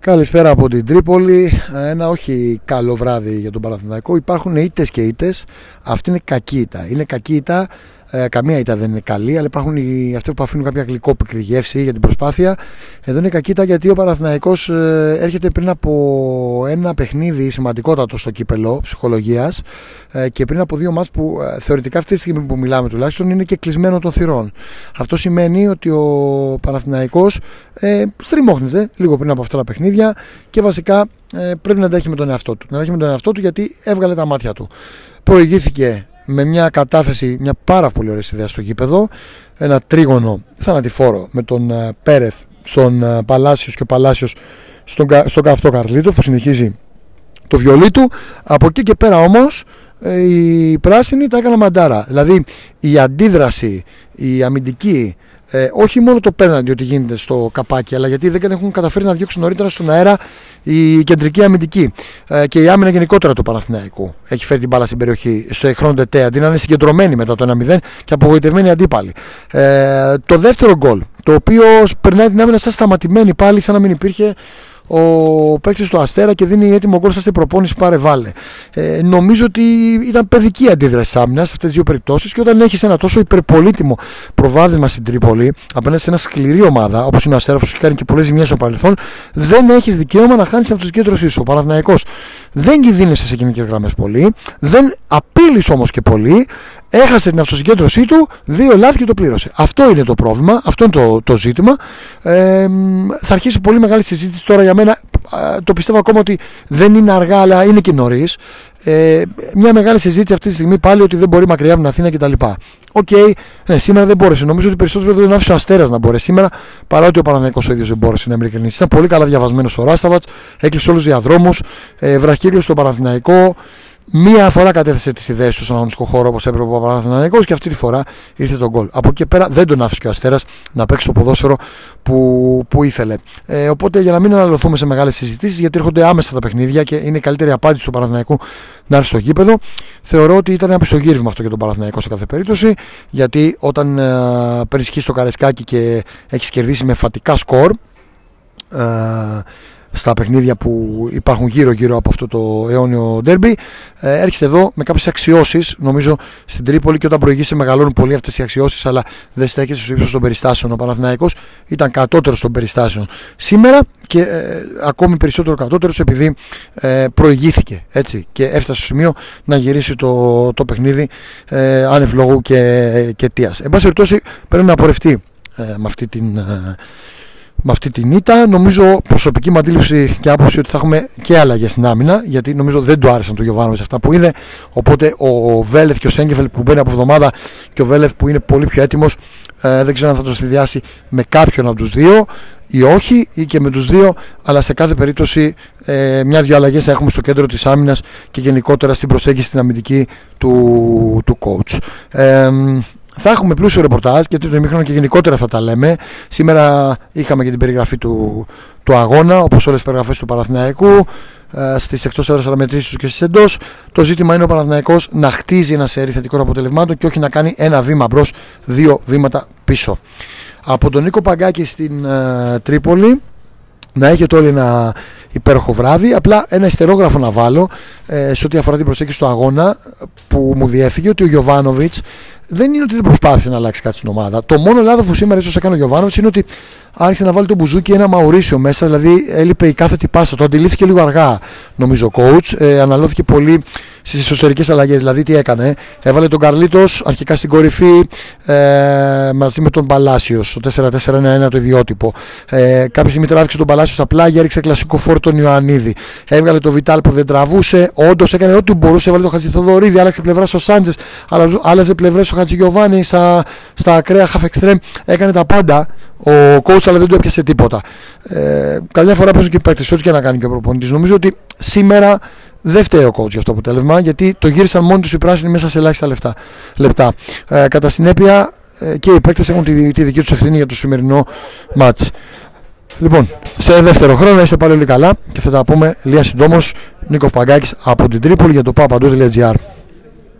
Καλησπέρα από την Τρίπολη. Ένα όχι καλό βράδυ για τον Παναθηναϊκό. Υπάρχουν ήττες και ήττες. Αυτή είναι κακή ήττα. Είναι κακή ήττα ε, καμία ήττα δεν είναι καλή, αλλά υπάρχουν οι, αυτοί που αφήνουν κάποια γλυκόπικρη γεύση για την προσπάθεια. Εδώ είναι κακή γιατί ο Παναθηναϊκός ε, έρχεται πριν από ένα παιχνίδι σημαντικότατο στο κύπελο ψυχολογίας ε, και πριν από δύο μάτς που ε, θεωρητικά αυτή τη στιγμή που μιλάμε τουλάχιστον είναι και κλεισμένο των θυρών. Αυτό σημαίνει ότι ο Παναθηναϊκός ε, στριμώχνεται λίγο πριν από αυτά τα παιχνίδια και βασικά ε, πρέπει να αντέχει με τον εαυτό του. Να αντέχει με τον εαυτό του γιατί έβγαλε τα μάτια του. Προηγήθηκε με μια κατάθεση, μια πάρα πολύ ωραία ιδέα στο γήπεδο. Ένα τρίγωνο θανατηφόρο με τον uh, Πέρεθ στον uh, Παλάσιος και ο Παλάσιος στον, στον καυτό Καρλίτο που συνεχίζει το βιολί του. Από εκεί και πέρα όμως ε, οι πράσινοι τα έκαναν μαντάρα. Δηλαδή η αντίδραση, η αμυντική ε, όχι μόνο το πέναντι ότι γίνεται στο καπάκι, αλλά γιατί δεν έχουν καταφέρει να διώξουν νωρίτερα στον αέρα η κεντρική αμυντική ε, και η άμυνα γενικότερα του Παναθηναϊκού. Έχει φέρει την μπάλα στην περιοχή στο χρόνο τετέ αντί να είναι συγκεντρωμένη μετά το 1-0 και απογοητευμένη αντίπαλη. Ε, το δεύτερο γκολ, το οποίο περνάει την άμυνα σαν σταματημένη πάλι, σαν να μην υπήρχε ο παίκτης του Αστέρα και δίνει έτοιμο γκολ στην προπόνηση πάρε βάλε. Ε, νομίζω ότι ήταν παιδική αντίδραση άμυνας σε αυτές τις δύο περιπτώσεις και όταν έχεις ένα τόσο υπερπολίτιμο προβάδισμα στην Τρίπολη απέναντι σε ένα σκληρή ομάδα όπως είναι ο Αστέρα που έχει κάνει και πολλές ζημιές στο παρελθόν, δεν έχεις δικαίωμα να χάνεις από το κέντρο σου. Ο Παναθυναϊκό δεν κινδύνευσε σε κοινικέ γραμμές πολύ, δεν απείλησε όμως και πολύ έχασε την αυτοσυγκέντρωσή του, δύο λάθη και το πλήρωσε. Αυτό είναι το πρόβλημα, αυτό είναι το, το ζήτημα. Ε, θα αρχίσει πολύ μεγάλη συζήτηση τώρα για μένα. Το πιστεύω ακόμα ότι δεν είναι αργά, αλλά είναι και νωρίς. Ε, μια μεγάλη συζήτηση αυτή τη στιγμή πάλι ότι δεν μπορεί μακριά από την Αθήνα κτλ. OK, okay, ναι, σήμερα δεν μπόρεσε. Νομίζω ότι περισσότερο δεν άφησε ο Αστέρας να μπορέσει σήμερα παρά ότι ο Παναθηναϊκός ο ίδιος δεν μπόρεσε να είναι ειλικρινής. Ήταν πολύ καλά διαβασμένος ο Ράσταβατς, έκλεισε όλους τους διαδρόμους, ε, βραχυκύκλωσε τον Παναθηναϊκό. Μία φορά κατέθεσε τις ιδέες του στον αγωνιστικό χώρο όπως έπρεπε ο Παναθηναϊκός και αυτή τη φορά ήρθε το γκολ. Από εκεί και πέρα δεν τον άφησε και ο Αστέρας να παίξει το ποδόσφαιρο που, που ήθελε. Ε, οπότε για να μην αναλωθούμε σε μεγάλες συζητήσεις, γιατί έρχονται άμεσα τα παιχνίδια και είναι η καλύτερη απάντηση του Παναθηναϊκού να έρθει στο γήπεδο, θεωρώ ότι ήταν ένα πιστογύρισμα αυτό για τον Παναθηναϊκό σε κάθε περίπτωση. Γιατί όταν ε, παίρνεις στο καρεσκάκι και έχεις κερδίσει με φατικά σκορ. Ε, στα παιχνίδια που υπάρχουν γύρω γύρω από αυτό το αιώνιο ντέρμπι ε, έρχεσαι εδώ με κάποιες αξιώσεις νομίζω στην Τρίπολη και όταν προηγείσαι μεγαλώνουν πολύ αυτές οι αξιώσεις αλλά δεν στέκεσαι στο ύψος των περιστάσεων ο Παναθηναϊκός ήταν κατώτερος των περιστάσεων σήμερα και ε, ακόμη περισσότερο κατώτερος επειδή ε, προηγήθηκε έτσι, και έφτασε στο σημείο να γυρίσει το, το παιχνίδι ε, άνευ λόγου και, και τίας. Εν πάση περιπτώσει πρέπει να απορρευτεί ε, με αυτή την ε, με αυτή την ήττα. Νομίζω προσωπική μου αντίληψη και άποψη ότι θα έχουμε και αλλαγές στην άμυνα, γιατί νομίζω δεν του άρεσαν το Γιωβάνο αυτά που είδε. Οπότε ο Βέλεθ και ο Σέγκεφελ που μπαίνει από εβδομάδα και ο Βέλεθ που είναι πολύ πιο έτοιμος, ε, δεν ξέρω αν θα το συνδυάσει με κάποιον από τους δύο ή όχι, ή και με τους δύο, αλλά σε κάθε περίπτωση ε, μια-δυο αλλαγές θα έχουμε στο κέντρο της άμυνας και γενικότερα στην προσέγγιση στην αμυντική του, του coach. Ε, θα έχουμε πλούσιο ρεπορτάζ και τρίτο ημίχρονο και γενικότερα θα τα λέμε. Σήμερα είχαμε και την περιγραφή του, του αγώνα, όπως όλες τις περιγραφές του Παναθηναϊκού, ε, στις εκτός έδρας αναμετρήσει και στις εντός. Το ζήτημα είναι ο Παναθηναϊκός να χτίζει ένα σερί θετικών αποτελεσμάτων και όχι να κάνει ένα βήμα μπρος, δύο βήματα πίσω. Από τον Νίκο Παγκάκη στην ε, Τρίπολη, να έχετε όλοι ένα υπέροχο βράδυ. Απλά ένα ιστερόγραφο να βάλω ε, σε ό,τι αφορά την προσέγγιση του αγώνα που μου διέφυγε ότι ο Γιωβάνοβιτς δεν είναι ότι δεν προσπάθησε να αλλάξει κάτι στην ομάδα. Το μόνο λάθος που σήμερα ίσως έκανε ο Γιωβάνοβιτς είναι ότι άρχισε να βάλει τον Μπουζούκι ένα Μαουρίσιο μέσα, δηλαδή έλειπε η κάθετη πάσα. Το αντιλήφθηκε λίγο αργά, νομίζω, ο coach. Ε, αναλώθηκε πολύ στις εσωτερικές αλλαγές. Δηλαδή, τι έκανε, έβαλε τον Καρλίτος αρχικά στην κορυφή ε, μαζί με τον Παλάσιος, στο 4-4-1-1 το ιδιότυπο. Ε, κάποια στιγμή τράβηξε τον Παλάσιο στα πλάγια, έριξε κλασικό φόρο τον Ιωαννίδη. Έβγαλε τον Βιτάλ που δεν τραβούσε. Όντως έκανε ό,τι μπορούσε, έβαλε τον Χατζηθοδωρίδη, άλλαξε πλευρά στο Σάντζες, άλλαζε πλευρές στο Χατζηγιοβάνη, στα, στα ακραία half Έκανε τα πάντα ο coach αλλά δεν του έπιασε τίποτα. Ε, καμιά φορά παίζουν και παίκτε, ό,τι και να κάνει και ο προπονητής. Νομίζω ότι σήμερα δεν φταίει ο coach για αυτό το αποτέλεσμα γιατί το γύρισαν μόνοι τους οι πράσινοι μέσα σε ελάχιστα λεπτά. λεπτά. Ε, κατά συνέπεια ε, και οι παίκτες έχουν τη, τη δική τους ευθύνη για το σημερινό match. Λοιπόν, σε δεύτερο χρόνο είστε πάλι όλοι καλά και θα τα πούμε λίγα συντόμως. Νίκος Παγκάκης από την Τρίπολη για το papandou.gr.